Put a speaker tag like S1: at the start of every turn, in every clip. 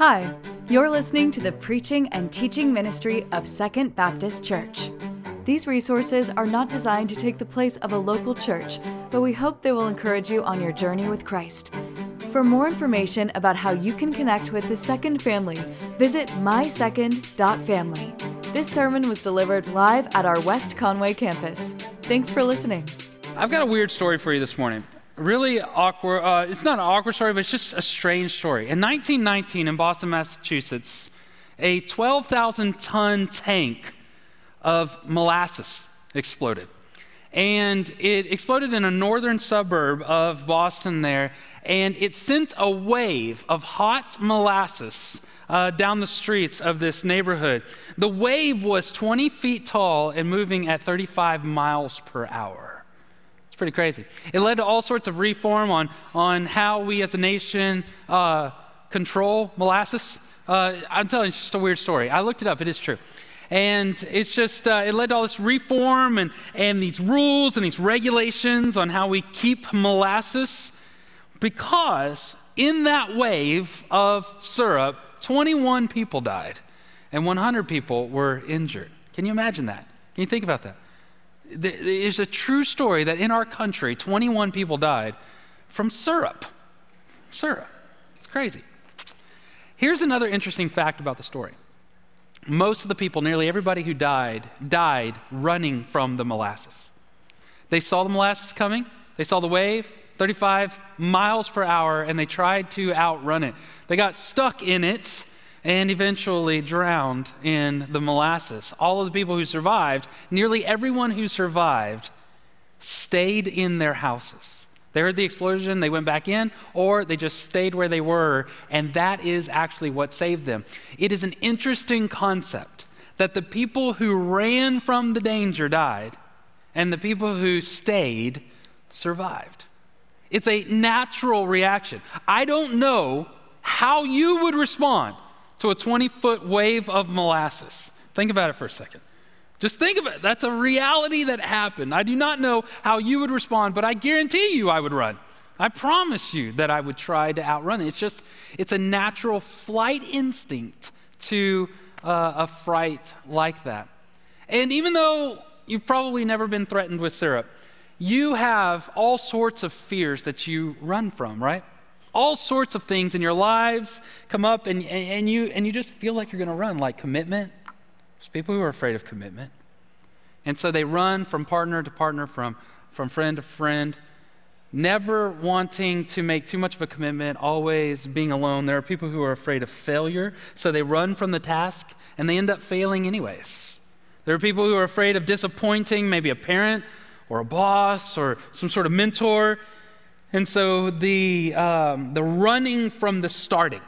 S1: Hi, you're listening to the preaching and teaching ministry of Second Baptist Church. These resources are not designed to take the place of a local church, but we hope they will encourage you on your journey with Christ. For more information about how you can connect with the Second family, visit mysecond.family. This sermon was delivered live at our West Conway campus. Thanks for listening.
S2: I've got a weird story for you this morning. Really awkward. Uh, it's not an awkward story, but it's just a strange story. In 1919, in Boston, Massachusetts, a 12,000 ton tank of molasses exploded. And it exploded in a northern suburb of Boston there, and it sent a wave of hot molasses uh, down the streets of this neighborhood. The wave was 20 feet tall and moving at 35 miles per hour. Pretty crazy. It led to all sorts of reform on, on how we as a nation uh, control molasses. Uh, I'm telling you, it's just a weird story. I looked it up, it is true. And it's just, uh, it led to all this reform and, and these rules and these regulations on how we keep molasses because in that wave of syrup, 21 people died and 100 people were injured. Can you imagine that? Can you think about that? There's a true story that in our country, 21 people died from syrup. Syrup. It's crazy. Here's another interesting fact about the story most of the people, nearly everybody who died, died running from the molasses. They saw the molasses coming, they saw the wave, 35 miles per hour, and they tried to outrun it. They got stuck in it and eventually drowned in the molasses. All of the people who survived, nearly everyone who survived, stayed in their houses. They heard the explosion, they went back in, or they just stayed where they were, and that is actually what saved them. It is an interesting concept that the people who ran from the danger died, and the people who stayed survived. It's a natural reaction. I don't know how you would respond to a 20 foot wave of molasses. Think about it for a second. Just think of it. That's a reality that happened. I do not know how you would respond, but I guarantee you I would run. I promise you that I would try to outrun it. It's just, it's a natural flight instinct to uh, a fright like that. And even though you've probably never been threatened with syrup, you have all sorts of fears that you run from, right? All sorts of things in your lives come up and, and, you, and you just feel like you're going to run, like commitment, there's people who are afraid of commitment. And so they run from partner to partner, from, from friend to friend, never wanting to make too much of a commitment, always being alone. There are people who are afraid of failure, so they run from the task and they end up failing anyways. There are people who are afraid of disappointing maybe a parent or a boss or some sort of mentor. And so the, um, the running from the starting,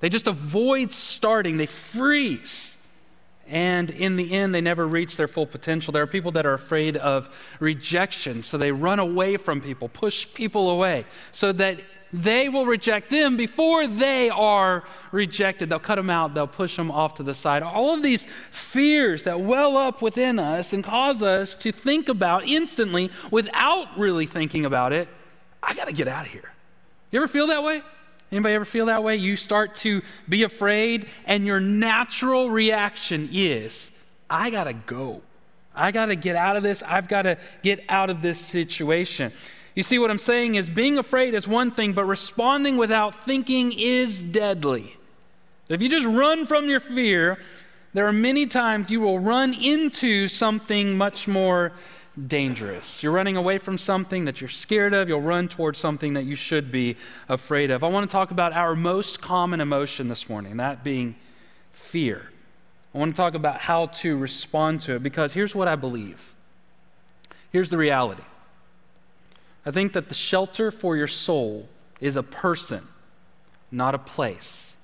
S2: they just avoid starting, they freeze. And in the end, they never reach their full potential. There are people that are afraid of rejection, so they run away from people, push people away, so that they will reject them before they are rejected. They'll cut them out, they'll push them off to the side. All of these fears that well up within us and cause us to think about instantly without really thinking about it I got to get out of here. You ever feel that way? Anybody ever feel that way? You start to be afraid, and your natural reaction is, I gotta go. I gotta get out of this. I've gotta get out of this situation. You see, what I'm saying is being afraid is one thing, but responding without thinking is deadly. If you just run from your fear, there are many times you will run into something much more dangerous. You're running away from something that you're scared of, you'll run towards something that you should be afraid of. I want to talk about our most common emotion this morning, that being fear. I want to talk about how to respond to it because here's what I believe. Here's the reality. I think that the shelter for your soul is a person, not a place.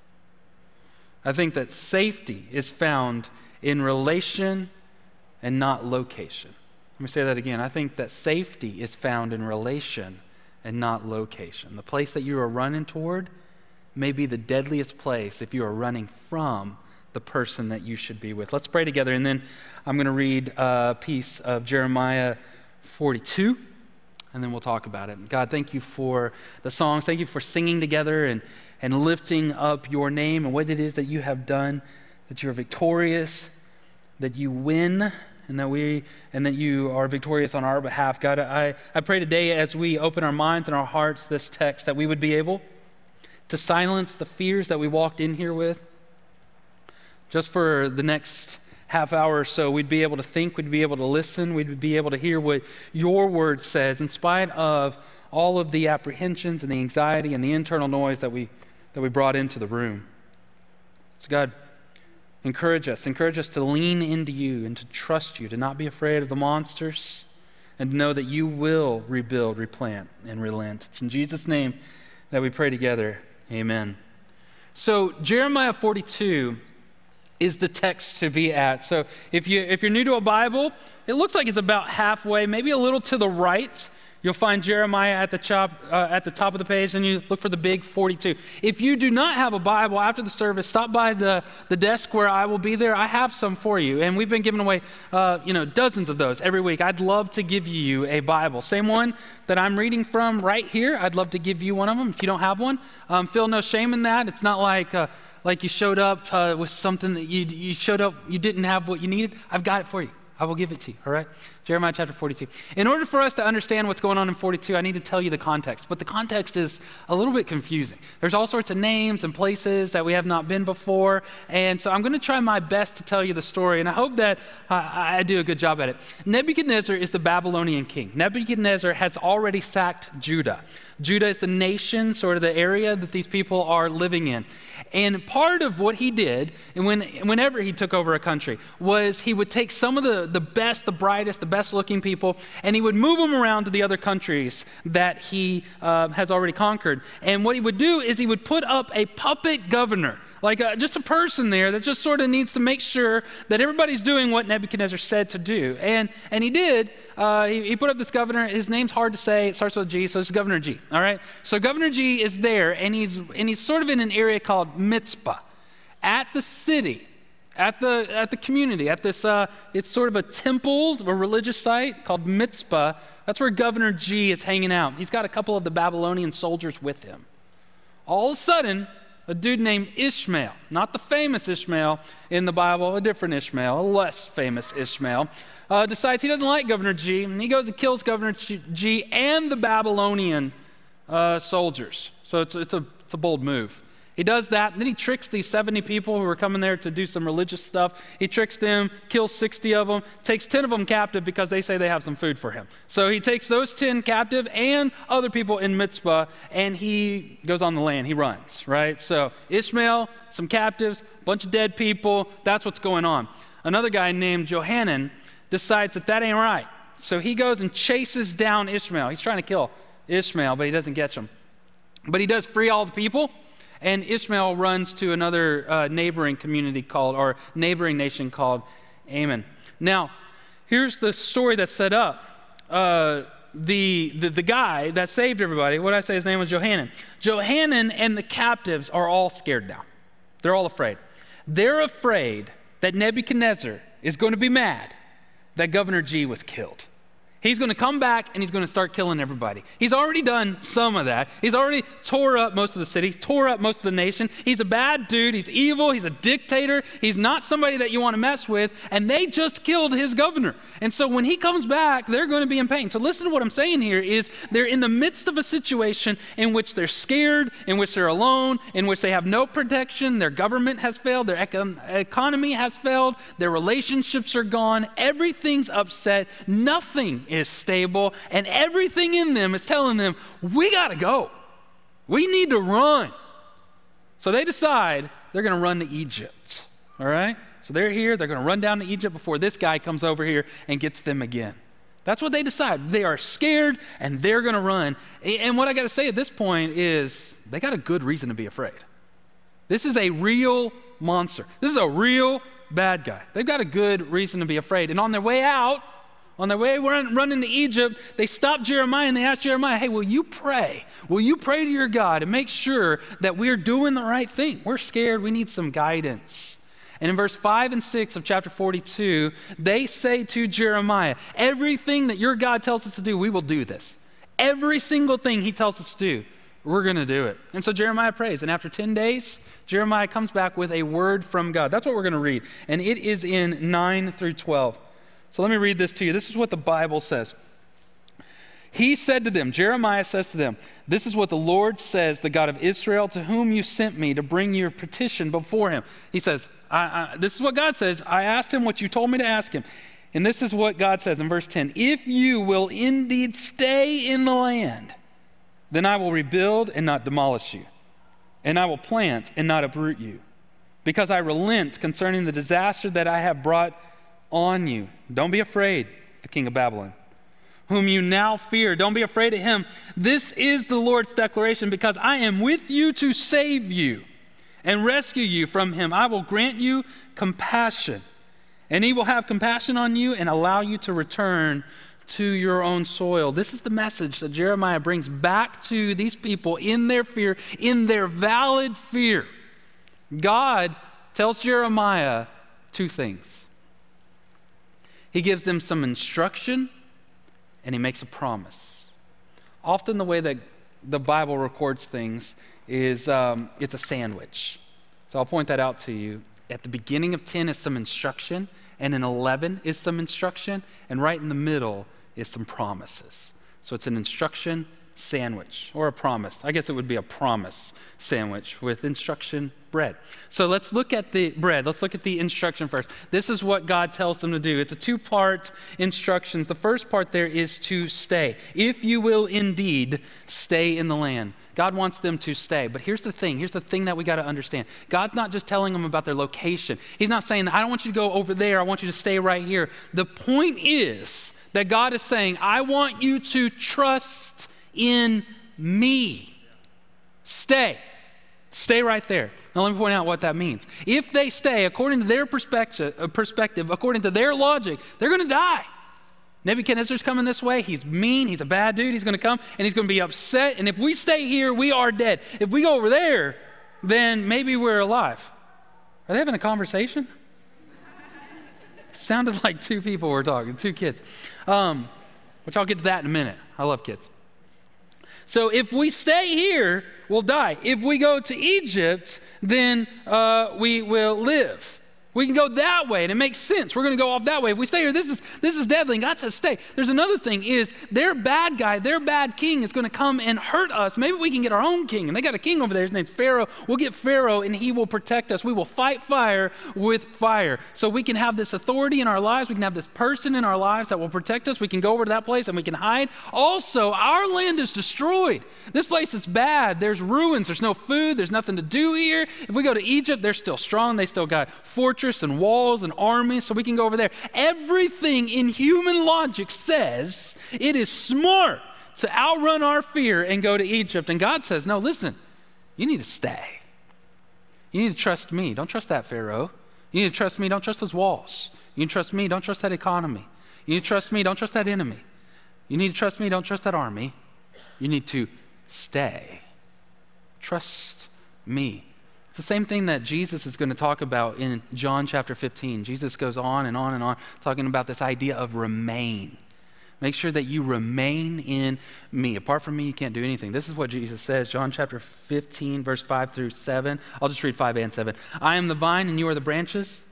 S2: I think that safety is found in relation and not location. Let me say that again. I think that safety is found in relation and not location. The place that you are running toward may be the deadliest place if you are running from the person that you should be with. Let's pray together, and then I'm going to read a piece of Jeremiah 42. and then we'll talk about it. God, thank you for the songs. Thank you for singing together and, and lifting up your name and what it is that you have done, that you're victorious, that you win, and that we and that you are victorious on our behalf. God, I, I pray today as we open our minds and our hearts this text that we would be able to silence the fears that we walked in here with. Just for the next half hour or so, we'd be able to think, we'd be able to listen, we'd be able to hear what your word says, in spite of all of the apprehensions and the anxiety and the internal noise that we, that we brought into the room. So, God, encourage us. Encourage us to lean into you and to trust you, to not be afraid of the monsters, and to know that you will rebuild, replant, and relent. It's in Jesus' name that we pray together. Amen. So, Jeremiah 42 is the text to be at. So if, you, if you're new to a Bible, it looks like it's about halfway, maybe a little to the right. You'll find Jeremiah at the, chop, uh, at the top of the page, and you look for the big 42. If you do not have a Bible after the service, stop by the, the desk where I will be there. I have some for you, and we've been giving away uh, you know, dozens of those every week. I'd love to give you a Bible. Same one that I'm reading from right here. I'd love to give you one of them if you don't have one. Um, feel no shame in that. It's not like. Uh, like you showed up uh, with something that you, you showed up, you didn't have what you needed, I've got it for you. I will give it to you, all right? Jeremiah chapter 42. In order for us to understand what's going on in 42, I need to tell you the context. But the context is a little bit confusing. There's all sorts of names and places that we have not been before. And so I'm going to try my best to tell you the story. And I hope that uh, I, I do a good job at it. Nebuchadnezzar is the Babylonian king. Nebuchadnezzar has already sacked Judah. Judah is the nation, sort of the area that these people are living in. And part of what he did, and when, whenever he took over a country, was he would take some of the, the best, the brightest, the best looking people, and he would move them around to the other countries that he uh, has already conquered. And what he would do is he would put up a puppet governor like a, uh, just a person there that just sort of needs to make sure that everybody's doing what Nebuchadnezzar said to do. And, and he did. Uh, he, he, put up this governor. His name's hard to say. It starts with G, so it's Governor G. All right? So Governor G is there, and he's, and he's sort of in an area called Mizpah at the city. At the, at the community, at this, uh, it's sort of a temple, a religious site called Mizpah. That's where Governor G is hanging out. He's got a couple of the Babylonian soldiers with him. All of a sudden, a dude named Ishmael, not the famous Ishmael in the Bible, a different Ishmael, a less famous Ishmael, uh, decides he doesn't like Governor G, and he goes and kills Governor G and the Babylonian uh, soldiers. So it's, it's, a, it's a bold move. He does that, and then he tricks these 70 people who are coming there to do some religious stuff. He tricks them, kills 60 of them, takes 10 of them captive because they say they have some food for him. So he takes those 10 captive and other people in Mizpah, and he goes on the land. He runs, right? So Ishmael, some captives, a bunch of dead people. That's what's going on. Another guy named Johanan decides that that ain't right. So he goes and chases down Ishmael. He's trying to kill Ishmael, but he doesn't catch him. But he does free all the people and Ishmael runs to another uh, neighboring community called, or neighboring nation called Ammon. Now, here's the story that's set up. Uh, the, the, the, guy that saved everybody, what did I say his name was Johanan. Johanan and the captives are all scared now. They're all afraid. They're afraid that Nebuchadnezzar is going to be mad that Governor G was killed. He's going to come back and he's going to start killing everybody. He's already done some of that. He's already tore up most of the city, tore up most of the nation. He's a bad dude. He's evil. He's a dictator. He's not somebody that you want to mess with. And they just killed his governor. And so when he comes back, they're going to be in pain. So listen to what I'm saying here is they're in the midst of a situation in which they're scared, in which they're alone, in which they have no protection. Their government has failed. Their econ- economy has failed. Their relationships are gone. Everything's upset. Nothing is stable, and everything in them is telling them, we got to go. We need to run. So they decide they're going to run to Egypt. All right? So they're here, they're going to run down to Egypt before this guy comes over here and gets them again. That's what they decide. They are scared and they're going to run. And what I got to say at this point is they got a good reason to be afraid. This is a real monster. This is a real bad guy. They've got a good reason to be afraid. And on their way out, on their way run, running to Egypt, they stopped Jeremiah and they asked Jeremiah, Hey, will you pray? Will you pray to your God and make sure that we're doing the right thing? We're scared. We need some guidance. And in verse 5 and 6 of chapter 42, they say to Jeremiah, Everything that your God tells us to do, we will do this. Every single thing he tells us to do, we're going to do it. And so Jeremiah prays. And after 10 days, Jeremiah comes back with a word from God. That's what we're going to read. And it is in 9 through 12. So let me read this to you. This is what the Bible says. He said to them, Jeremiah says to them, This is what the Lord says, the God of Israel, to whom you sent me to bring your petition before him. He says, I, I, This is what God says. I asked him what you told me to ask him. And this is what God says in verse 10 If you will indeed stay in the land, then I will rebuild and not demolish you, and I will plant and not uproot you, because I relent concerning the disaster that I have brought on you. Don't be afraid, the king of Babylon whom you now fear. Don't be afraid of him. This is the Lord's declaration because I am with you to save you and rescue you from him. I will grant you compassion, and he will have compassion on you and allow you to return to your own soil. This is the message that Jeremiah brings back to these people in their fear, in their valid fear. God tells Jeremiah two things. He gives them some instruction and he makes a promise. Often, the way that the Bible records things is um, it's a sandwich. So I'll point that out to you. At the beginning of 10 is some instruction, and in 11 is some instruction, and right in the middle is some promises. So it's an instruction sandwich or a promise. I guess it would be a promise sandwich with instruction bread. So let's look at the bread. Let's look at the instruction first. This is what God tells them to do. It's a two part instructions. The first part there is to stay. If you will indeed stay in the land. God wants them to stay. But here's the thing here's the thing that we got to understand God's not just telling them about their location. He's not saying, I don't want you to go over there, I want you to stay right here. The point is that God is saying, I want you to trust in me. Stay. Stay right there. Now, let me point out what that means. If they stay, according to their perspective, uh, perspective according to their logic, they're going to die. Nebuchadnezzar's coming this way. He's mean. He's a bad dude. He's going to come and he's going to be upset. And if we stay here, we are dead. If we go over there, then maybe we're alive. Are they having a conversation? Sounded like two people were talking, two kids. Um, which I'll get to that in a minute. I love kids. So if we stay here, we'll die. If we go to Egypt, then uh, we will live. We can go that way, and it makes sense. We're going to go off that way. If we stay here, this is this is deadly. And God says, stay. There's another thing: is their bad guy, their bad king, is going to come and hurt us. Maybe we can get our own king. And they got a king over there. His name's Pharaoh. We'll get Pharaoh, and he will protect us. We will fight fire with fire, so we can have this authority in our lives. We can have this person in our lives that will protect us. We can go over to that place and we can hide. Also, our land is destroyed. This place is bad. There's ruins. There's no food. There's nothing to do here. If we go to Egypt, they're still strong. They still got fortress fortress and walls and armies, so we can go over there. Everything in human logic says it is smart to outrun our fear and go to Egypt. And God says, No, listen, you need to stay. You need to trust me. Don't trust that Pharaoh. You need to trust me. Don't trust those walls. You need to trust me. Don't trust that economy. You need to trust me. Don't trust that enemy. You need to trust me. Don't trust that army. You need to stay. Trust me. It's the same thing that Jesus is going to talk about in John chapter 15. Jesus goes on and on and on talking about this idea of remain. Make sure that you remain in me. Apart from me, you can't do anything. This is what Jesus says, John chapter 15, verse 5 through 7. I'll just read 5 and 7. I am the vine, and you are the branches.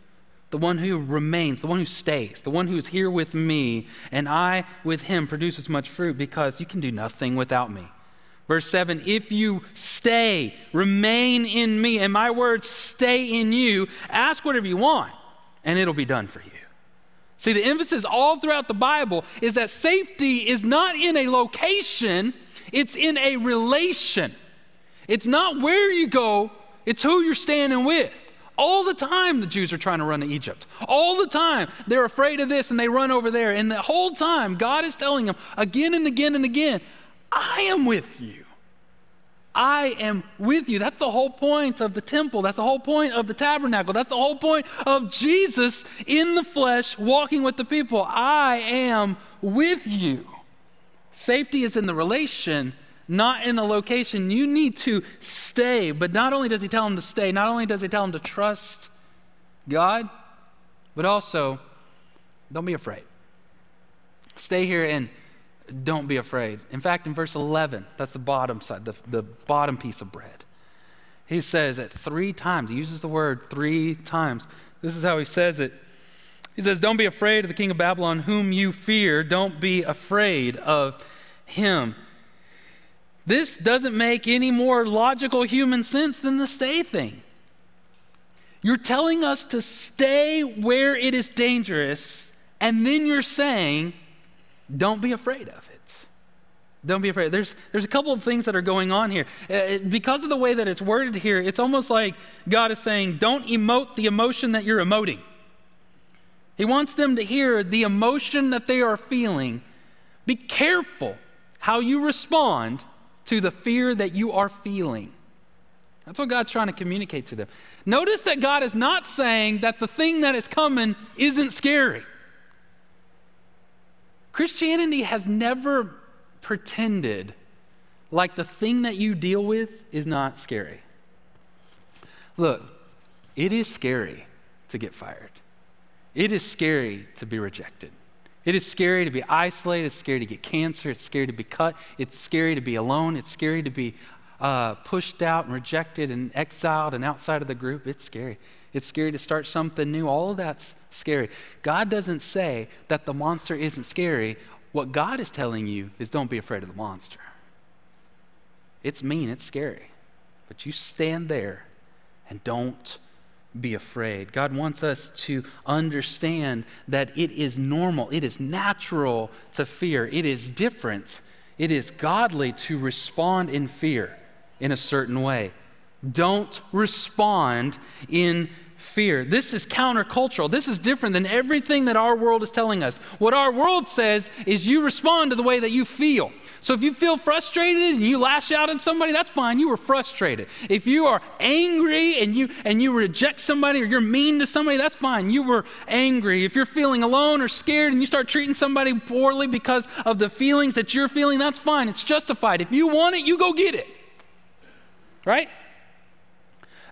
S2: The one who remains, the one who stays, the one who is here with me, and I with him produces much fruit because you can do nothing without me. Verse 7 If you stay, remain in me, and my words stay in you, ask whatever you want, and it'll be done for you. See, the emphasis all throughout the Bible is that safety is not in a location, it's in a relation. It's not where you go, it's who you're standing with. All the time, the Jews are trying to run to Egypt. All the time, they're afraid of this and they run over there. And the whole time, God is telling them again and again and again I am with you. I am with you. That's the whole point of the temple. That's the whole point of the tabernacle. That's the whole point of Jesus in the flesh walking with the people. I am with you. Safety is in the relation, not in the location. You need to stay. But not only does he tell them to stay, not only does he tell them to trust God, but also don't be afraid. Stay here and don't be afraid. In fact, in verse 11, that's the bottom side, the, the bottom piece of bread. He says it three times. He uses the word three times. This is how he says it. He says, Don't be afraid of the king of Babylon, whom you fear. Don't be afraid of him. This doesn't make any more logical human sense than the stay thing. You're telling us to stay where it is dangerous, and then you're saying, don't be afraid of it. Don't be afraid. There's, there's a couple of things that are going on here. Uh, because of the way that it's worded here, it's almost like God is saying, don't emote the emotion that you're emoting. He wants them to hear the emotion that they are feeling. Be careful how you respond to the fear that you are feeling. That's what God's trying to communicate to them. Notice that God is not saying that the thing that is coming isn't scary. Christianity has never pretended like the thing that you deal with is not scary. Look, it is scary to get fired. It is scary to be rejected. It is scary to be isolated. It's scary to get cancer. It's scary to be cut. It's scary to be alone. It's scary to be uh, pushed out and rejected and exiled and outside of the group. It's scary. It's scary to start something new. All of that's scary. God doesn't say that the monster isn't scary. What God is telling you is don't be afraid of the monster. It's mean, it's scary. But you stand there and don't be afraid. God wants us to understand that it is normal, it is natural to fear, it is different, it is godly to respond in fear in a certain way. Don't respond in fear. This is countercultural. This is different than everything that our world is telling us. What our world says is you respond to the way that you feel. So if you feel frustrated and you lash out at somebody, that's fine. You were frustrated. If you are angry and you and you reject somebody or you're mean to somebody, that's fine. You were angry. If you're feeling alone or scared and you start treating somebody poorly because of the feelings that you're feeling, that's fine. It's justified. If you want it, you go get it. Right?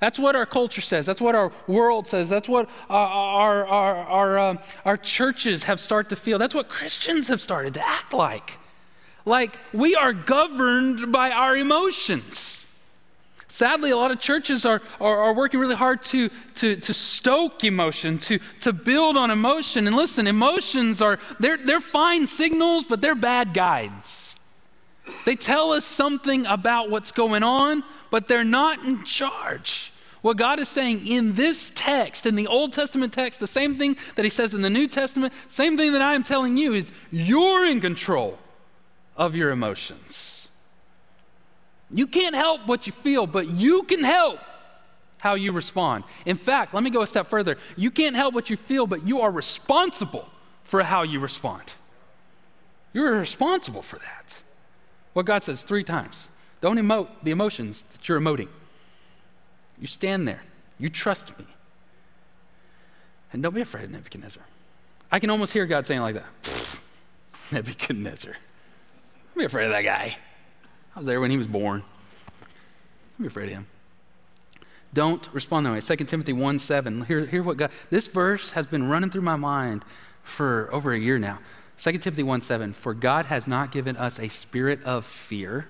S2: That's what our culture says. That's what our world says. That's what our, our, our, our, um, our churches have started to feel. That's what Christians have started to act like. Like we are governed by our emotions. Sadly, a lot of churches are, are, are, working really hard to, to, to stoke emotion, to, to build on emotion. And listen, emotions are, they're, they're fine signals, but they're bad guides. They tell us something about what's going on, but they're not in charge. What God is saying in this text, in the Old Testament text, the same thing that He says in the New Testament, same thing that I am telling you is you're in control of your emotions. You can't help what you feel, but you can help how you respond. In fact, let me go a step further. You can't help what you feel, but you are responsible for how you respond. You're responsible for that. What God says three times don't emote the emotions that you're emoting. You stand there, you trust me. And don't be afraid of Nebuchadnezzar. I can almost hear God saying like that Nebuchadnezzar. Don't be afraid of that guy. I was there when he was born. Don't be afraid of him. Don't respond that way. 2 Timothy 1 7. Here, here what God, this verse has been running through my mind for over a year now. 2 Timothy 1 7. For God has not given us a spirit of fear,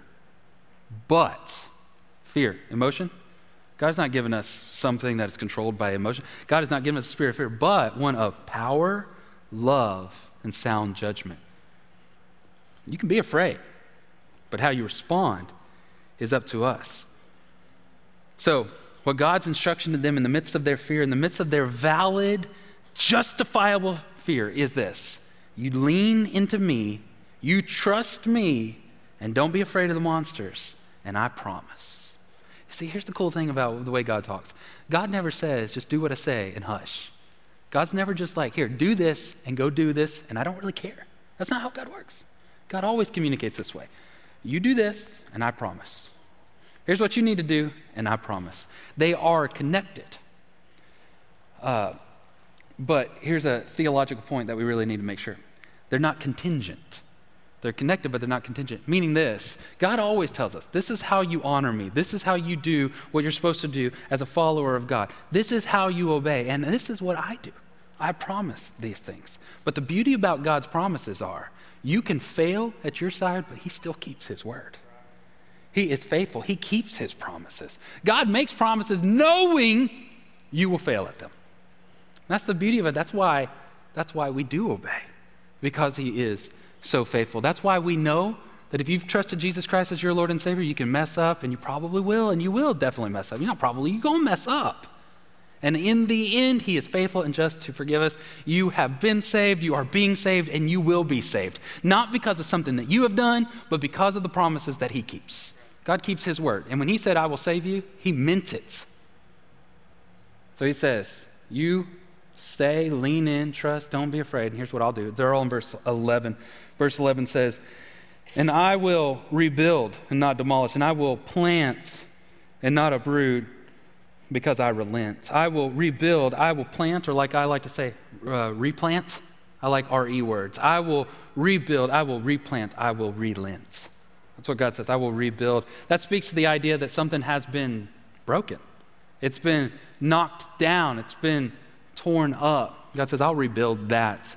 S2: but fear, emotion. God has not given us something that is controlled by emotion. God has not given us a spirit of fear, but one of power, love, and sound judgment. You can be afraid, but how you respond is up to us. So, what God's instruction to them in the midst of their fear, in the midst of their valid, justifiable fear, is this you lean into me, you trust me, and don't be afraid of the monsters, and I promise. See, here's the cool thing about the way God talks God never says, just do what I say and hush. God's never just like, here, do this and go do this, and I don't really care. That's not how God works. God always communicates this way You do this, and I promise. Here's what you need to do, and I promise. They are connected. Uh, but here's a theological point that we really need to make sure they're not contingent. They're connected, but they're not contingent. Meaning this God always tells us this is how you honor me. This is how you do what you're supposed to do as a follower of God. This is how you obey. And this is what I do. I promise these things. But the beauty about God's promises are you can fail at your side, but He still keeps His word. He is faithful, He keeps His promises. God makes promises knowing you will fail at them. That's the beauty of it. That's why, that's why we do obey, because He is so faithful. That's why we know that if you've trusted Jesus Christ as your Lord and Savior, you can mess up, and you probably will, and you will definitely mess up. You're not probably, you're going to mess up. And in the end, He is faithful and just to forgive us. You have been saved, you are being saved, and you will be saved. Not because of something that you have done, but because of the promises that He keeps. God keeps His word. And when He said, I will save you, He meant it. So He says, You stay, lean in, trust, don't be afraid. And here's what I'll do. They're all in verse 11. Verse 11 says, And I will rebuild and not demolish, and I will plant and not uproot because I relent. I will rebuild, I will plant, or like I like to say, uh, replant. I like RE words. I will rebuild, I will replant, I will relent. That's what God says. I will rebuild. That speaks to the idea that something has been broken, it's been knocked down, it's been torn up. God says, I'll rebuild that.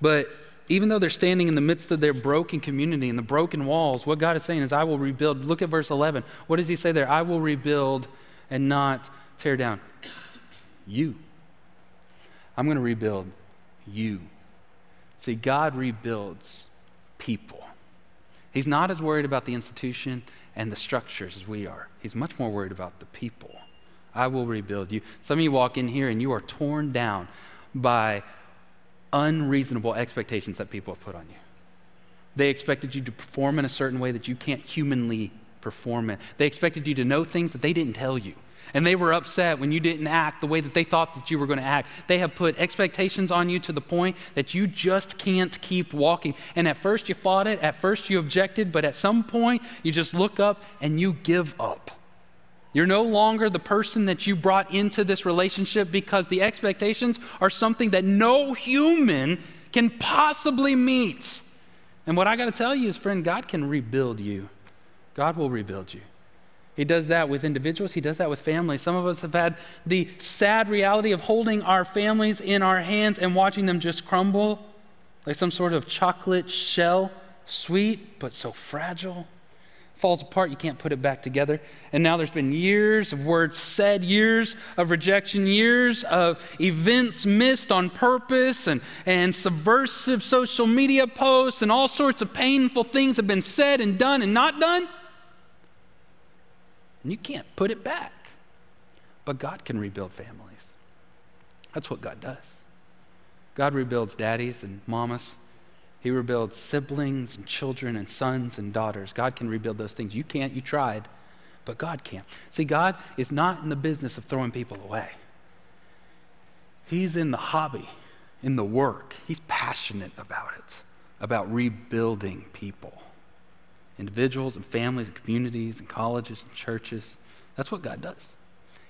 S2: But even though they're standing in the midst of their broken community and the broken walls, what God is saying is, I will rebuild. Look at verse 11. What does he say there? I will rebuild and not tear down. You. I'm going to rebuild you. See, God rebuilds people. He's not as worried about the institution and the structures as we are. He's much more worried about the people. I will rebuild you. Some of you walk in here and you are torn down by unreasonable expectations that people have put on you. They expected you to perform in a certain way that you can't humanly perform in. They expected you to know things that they didn't tell you. And they were upset when you didn't act the way that they thought that you were going to act. They have put expectations on you to the point that you just can't keep walking. And at first you fought it, at first you objected, but at some point you just look up and you give up. You're no longer the person that you brought into this relationship because the expectations are something that no human can possibly meet. And what I got to tell you is, friend, God can rebuild you. God will rebuild you. He does that with individuals, He does that with families. Some of us have had the sad reality of holding our families in our hands and watching them just crumble like some sort of chocolate shell, sweet but so fragile. Falls apart, you can't put it back together. And now there's been years of words said, years of rejection, years of events missed on purpose, and, and subversive social media posts, and all sorts of painful things have been said and done and not done and you can't put it back. But God can rebuild families. That's what God does. God rebuilds daddies and mamas. He rebuilds siblings and children and sons and daughters. God can rebuild those things. You can't, you tried, but God can't. See, God is not in the business of throwing people away. He's in the hobby, in the work. He's passionate about it, about rebuilding people individuals and families and communities and colleges and churches. That's what God does.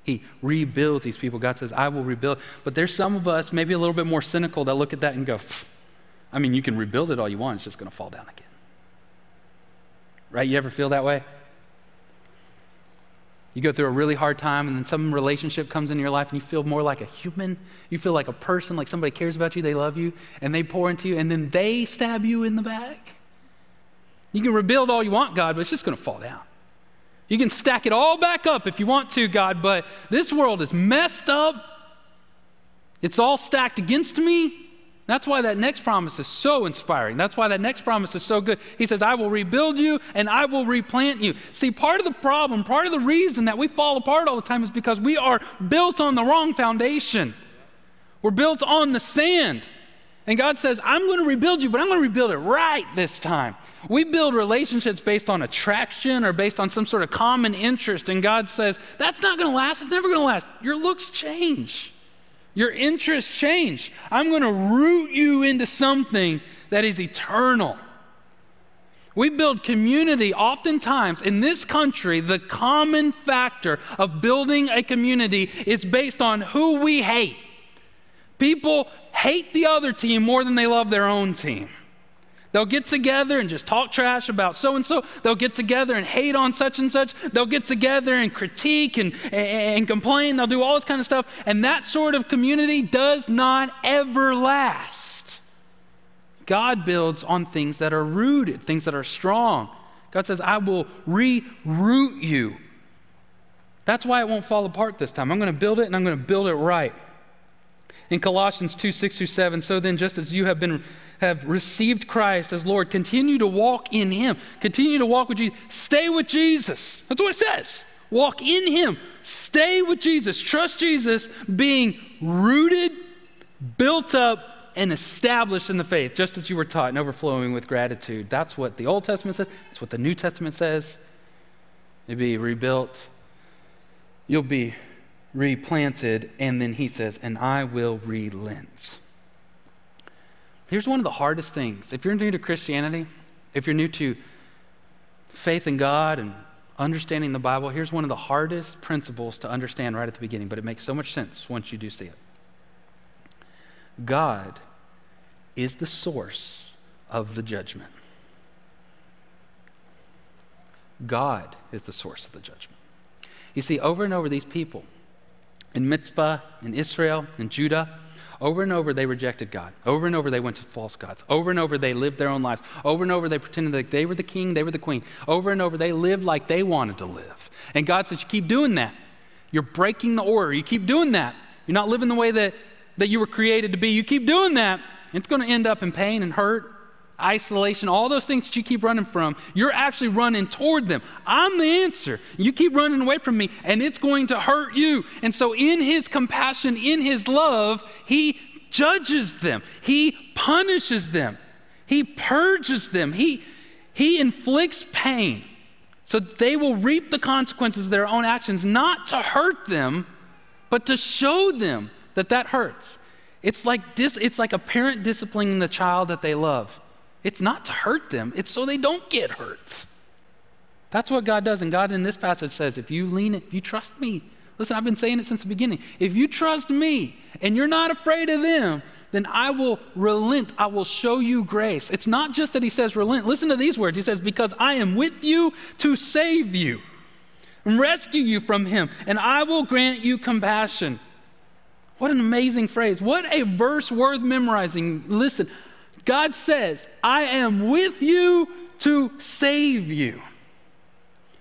S2: He rebuilds these people. God says, I will rebuild. But there's some of us, maybe a little bit more cynical, that look at that and go, I mean, you can rebuild it all you want, it's just going to fall down again. Right? You ever feel that way? You go through a really hard time, and then some relationship comes into your life, and you feel more like a human. You feel like a person, like somebody cares about you, they love you, and they pour into you, and then they stab you in the back. You can rebuild all you want, God, but it's just going to fall down. You can stack it all back up if you want to, God, but this world is messed up. It's all stacked against me. That's why that next promise is so inspiring. That's why that next promise is so good. He says, I will rebuild you and I will replant you. See, part of the problem, part of the reason that we fall apart all the time is because we are built on the wrong foundation. We're built on the sand. And God says, I'm going to rebuild you, but I'm going to rebuild it right this time. We build relationships based on attraction or based on some sort of common interest. And God says, that's not going to last. It's never going to last. Your looks change, your interests change. I'm going to root you into something that is eternal. We build community oftentimes in this country. The common factor of building a community is based on who we hate. People hate the other team more than they love their own team. They'll get together and just talk trash about so and so. They'll get together and hate on such and such. They'll get together and critique and, and, and, complain. They'll do all this kind of stuff. And that sort of community does not ever last. God builds on things that are rooted, things that are strong. God says, I will reroot you. That's why it won't fall apart this time. I'm going to build it and I'm going to build it right. In Colossians 2 6 through 7, so then, just as you have been have received Christ as Lord, continue to walk in Him. Continue to walk with Jesus. Stay with Jesus. That's what it says. Walk in Him. Stay with Jesus. Trust Jesus, being rooted, built up, and established in the faith, just as you were taught, and overflowing with gratitude. That's what the Old Testament says. That's what the New Testament says. You'll be rebuilt. You'll be replanted. And then he says, and I will relent. Here's one of the hardest things. If you're new to Christianity, if you're new to faith in God and understanding the Bible, here's one of the hardest principles to understand right at the beginning, but it makes so much sense once you do see it. God is the source of the judgment. God is the source of the judgment. You see, over and over, these people in Mizpah, in Israel, in Judah, over and over, they rejected God. Over and over, they went to false gods. Over and over, they lived their own lives. Over and over, they pretended that they were the king, they were the queen. Over and over, they lived like they wanted to live. And God says, You keep doing that. You're breaking the order. You keep doing that. You're not living the way that, that you were created to be. You keep doing that. It's going to end up in pain and hurt isolation, all those things that you keep running from, you're actually running toward them. I'm the answer. You keep running away from me, and it's going to hurt you. And so, in His compassion, in His love, He judges them, He punishes them, He purges them, He, he inflicts pain so they will reap the consequences of their own actions, not to hurt them, but to show them that that hurts. It's like, dis- it's like a parent disciplining the child that they love. It's not to hurt them, it's so they don't get hurt. That's what God does. And God in this passage says, if you lean, if you trust me, listen, I've been saying it since the beginning. If you trust me and you're not afraid of them, then I will relent. I will show you grace. It's not just that he says relent. Listen to these words. He says, Because I am with you to save you and rescue you from him, and I will grant you compassion. What an amazing phrase. What a verse worth memorizing. Listen, God says, I am with you to save you.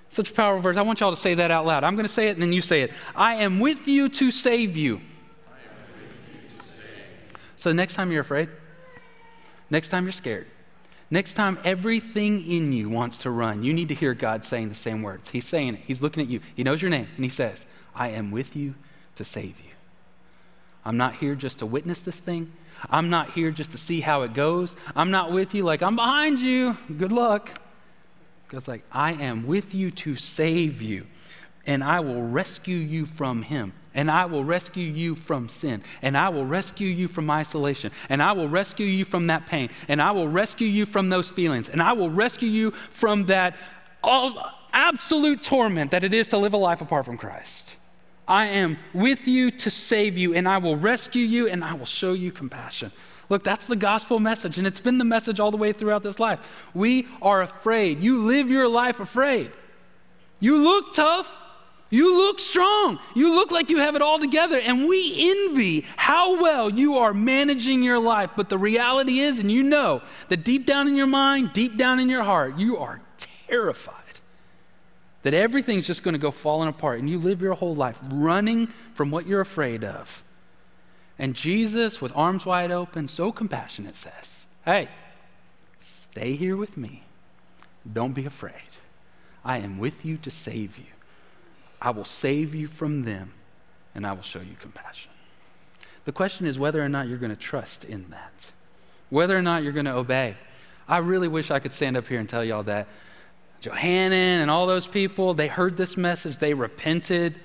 S2: Such a powerful verse. I want y'all to say that out loud. I'm going to say it and then you say it. I am with you to save you. So, next time you're afraid, next time you're scared, next time everything in you wants to run, you need to hear God saying the same words. He's saying it. He's looking at you. He knows your name and He says, I am with you to save you. I'm not here just to witness this thing. I'm not here just to see how it goes. I'm not with you like, I'm behind you. Good luck. God's like, I am with you to save you, and I will rescue you from him. And I will rescue you from sin. And I will rescue you from isolation. And I will rescue you from that pain. And I will rescue you from those feelings. And I will rescue you from that all, absolute torment that it is to live a life apart from Christ. I am with you to save you, and I will rescue you, and I will show you compassion. Look, that's the gospel message, and it's been the message all the way throughout this life. We are afraid. You live your life afraid. You look tough. You look strong. You look like you have it all together, and we envy how well you are managing your life. But the reality is, and you know, that deep down in your mind, deep down in your heart, you are terrified that everything's just going to go falling apart and you live your whole life running from what you're afraid of. And Jesus, with arms wide open, so compassionate, says, Hey, stay here with me. Don't be afraid. I am with you to save you. I will save you from them, and I will show you compassion. The question is whether or not you're going to trust in that, whether or not you're going to obey. I really wish I could stand up here and tell y'all that Johanan and all those people, they heard this message, they repented,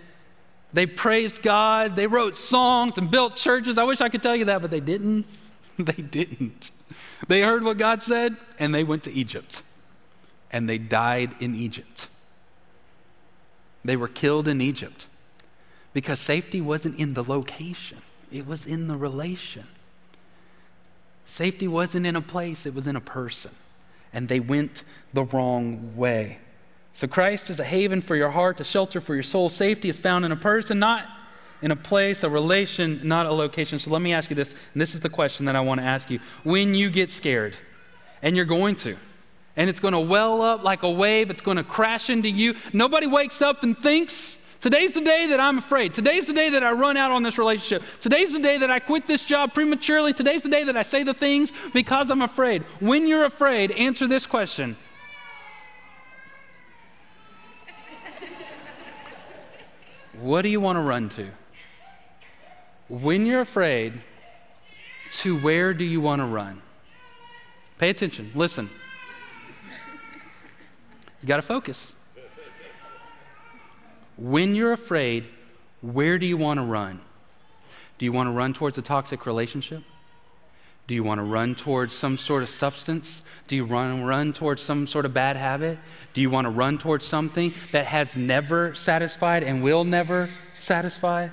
S2: they praised God, they wrote songs and built churches. I wish I could tell you that, but they didn't. they didn't. They heard what God said and they went to Egypt. And they died in Egypt. They were killed in Egypt because safety wasn't in the location, it was in the relation. Safety wasn't in a place, it was in a person. And they went the wrong way. So Christ is a haven for your heart, a shelter for your soul. Safety is found in a person, not in a place, a relation, not a location. So let me ask you this, and this is the question that I want to ask you. When you get scared, and you're going to, and it's going to well up like a wave, it's going to crash into you, nobody wakes up and thinks, Today's the day that I'm afraid. Today's the day that I run out on this relationship. Today's the day that I quit this job prematurely. Today's the day that I say the things because I'm afraid. When you're afraid, answer this question What do you want to run to? When you're afraid, to where do you want to run? Pay attention. Listen. You got to focus. When you're afraid, where do you want to run? Do you want to run towards a toxic relationship? Do you want to run towards some sort of substance? Do you run run towards some sort of bad habit? Do you want to run towards something that has never satisfied and will never satisfy?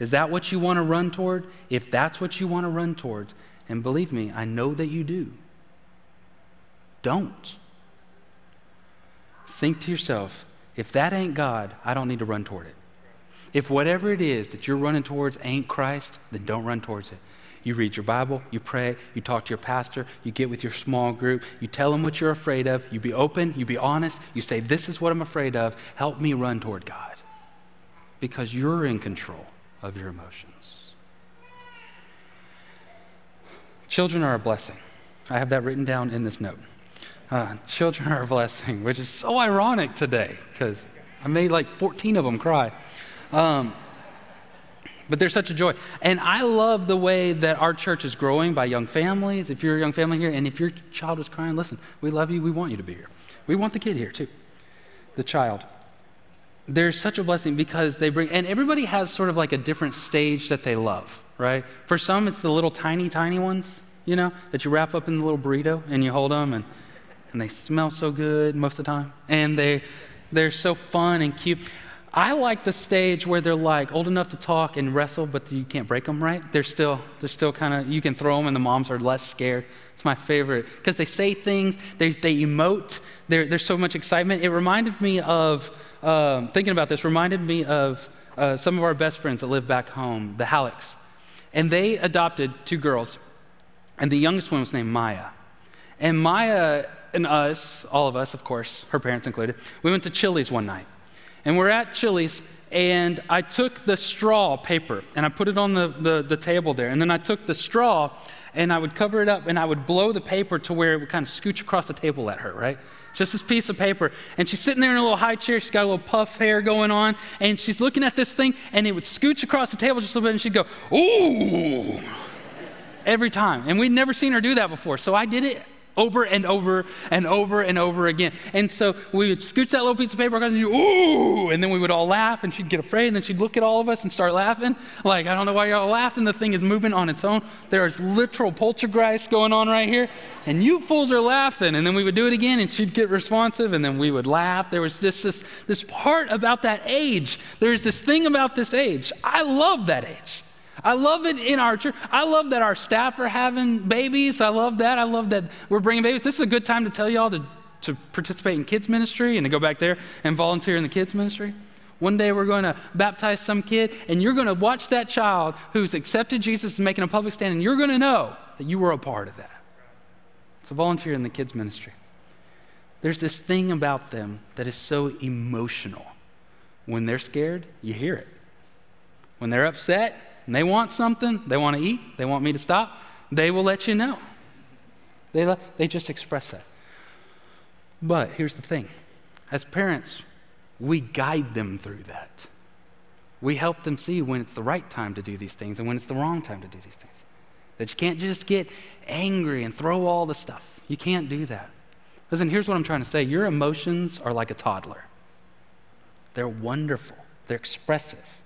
S2: Is that what you want to run toward? If that's what you want to run towards, and believe me, I know that you do, don't. Think to yourself, if that ain't God, I don't need to run toward it. If whatever it is that you're running towards ain't Christ, then don't run towards it. You read your Bible, you pray, you talk to your pastor, you get with your small group, you tell them what you're afraid of, you be open, you be honest, you say, This is what I'm afraid of, help me run toward God. Because you're in control of your emotions. Children are a blessing. I have that written down in this note. Uh, children are a blessing, which is so ironic today because I made like 14 of them cry. Um, but they're such a joy. And I love the way that our church is growing by young families. If you're a young family here and if your child is crying, listen, we love you. We want you to be here. We want the kid here too, the child they're such a blessing because they bring, and everybody has sort of like a different stage that they love, right? For some, it's the little tiny, tiny ones, you know, that you wrap up in the little burrito and you hold them and, and they smell so good most of the time. And they, they're so fun and cute. I like the stage where they're like old enough to talk and wrestle, but you can't break them, right? They're still, they're still kind of, you can throw them and the moms are less scared. It's my favorite because they say things, they, they emote, there's so much excitement. It reminded me of, um, thinking about this, reminded me of uh, some of our best friends that live back home, the Hallecks. And they adopted two girls, and the youngest one was named Maya. And Maya and us, all of us, of course, her parents included, we went to Chili's one night. And we're at Chili's, and I took the straw paper and I put it on the, the, the, table there. And then I took the straw and I would cover it up and I would blow the paper to where it would kind of scooch across the table at her, right? just this piece of paper. And she's sitting there in a little high chair. She's got a little puff hair going on. And she's looking at this thing, and it would scooch across the table just a little bit, and she'd go, Ooh, every time. And we'd never seen her do that before. So I did it over and over and over and over again. And so we would scooch that little piece of paper across and ooh, and then we would all laugh, and she'd get afraid, and then she'd look at all of us and start laughing. Like, I don't know why you're all laughing. The thing is moving on its own. There's literal poltergeist going on right here, and you fools are laughing. And then we would do it again, and she'd get responsive, and then we would laugh. There was just this, this part about that age. There's this thing about this age. I love that age. I love it in our church. I love that our staff are having babies. I love that. I love that we're bringing babies. This is a good time to tell y'all to, to participate in kids' ministry and to go back there and volunteer in the kids' ministry. One day we're going to baptize some kid, and you're going to watch that child who's accepted Jesus and making a public stand, and you're going to know that you were a part of that. So volunteer in the kids' ministry. There's this thing about them that is so emotional. When they're scared, you hear it. When they're upset, and they want something, they want to eat, they want me to stop, they will let you know. They, they just express that. But here's the thing as parents, we guide them through that. We help them see when it's the right time to do these things and when it's the wrong time to do these things. That you can't just get angry and throw all the stuff. You can't do that. Listen, here's what I'm trying to say your emotions are like a toddler. They're wonderful, they're expressive,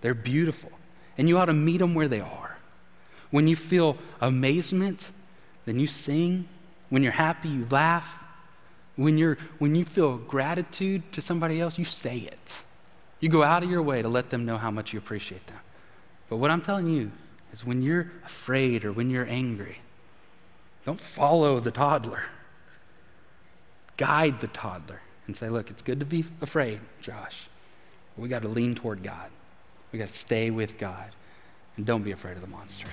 S2: they're beautiful and you ought to meet them where they are. When you feel amazement, then you sing. When you're happy, you laugh. When, you're, when you feel gratitude to somebody else, you say it. You go out of your way to let them know how much you appreciate them. But what I'm telling you is when you're afraid or when you're angry, Don't follow the toddler. Guide the toddler and say, look, it's good to be afraid, Josh. We got to lean toward God. We got to stay with God. And don't be afraid of the monsters.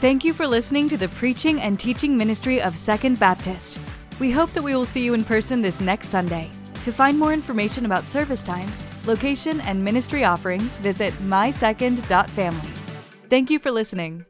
S1: Thank you for listening to the preaching and teaching ministry of Second Baptist. We hope that we will see you in person this next Sunday. To find more information about service times, location, and ministry offerings, visit mysecond.family. Thank you for listening.